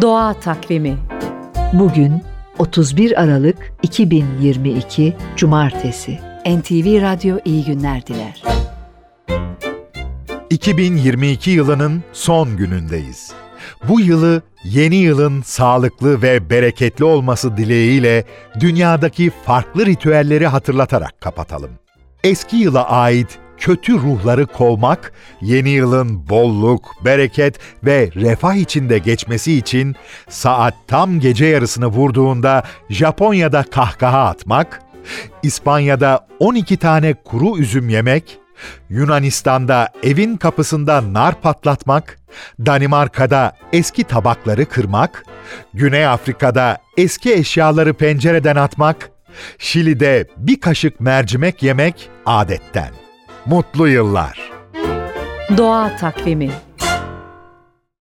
Doğa Takvimi Bugün 31 Aralık 2022 Cumartesi NTV Radyo iyi günler diler. 2022 yılının son günündeyiz. Bu yılı yeni yılın sağlıklı ve bereketli olması dileğiyle dünyadaki farklı ritüelleri hatırlatarak kapatalım. Eski yıla ait kötü ruhları kovmak, yeni yılın bolluk, bereket ve refah içinde geçmesi için saat tam gece yarısını vurduğunda Japonya'da kahkaha atmak, İspanya'da 12 tane kuru üzüm yemek, Yunanistan'da evin kapısında nar patlatmak, Danimarka'da eski tabakları kırmak, Güney Afrika'da eski eşyaları pencereden atmak, Şili'de bir kaşık mercimek yemek adetten. Mutlu yıllar. Doğa Takvimi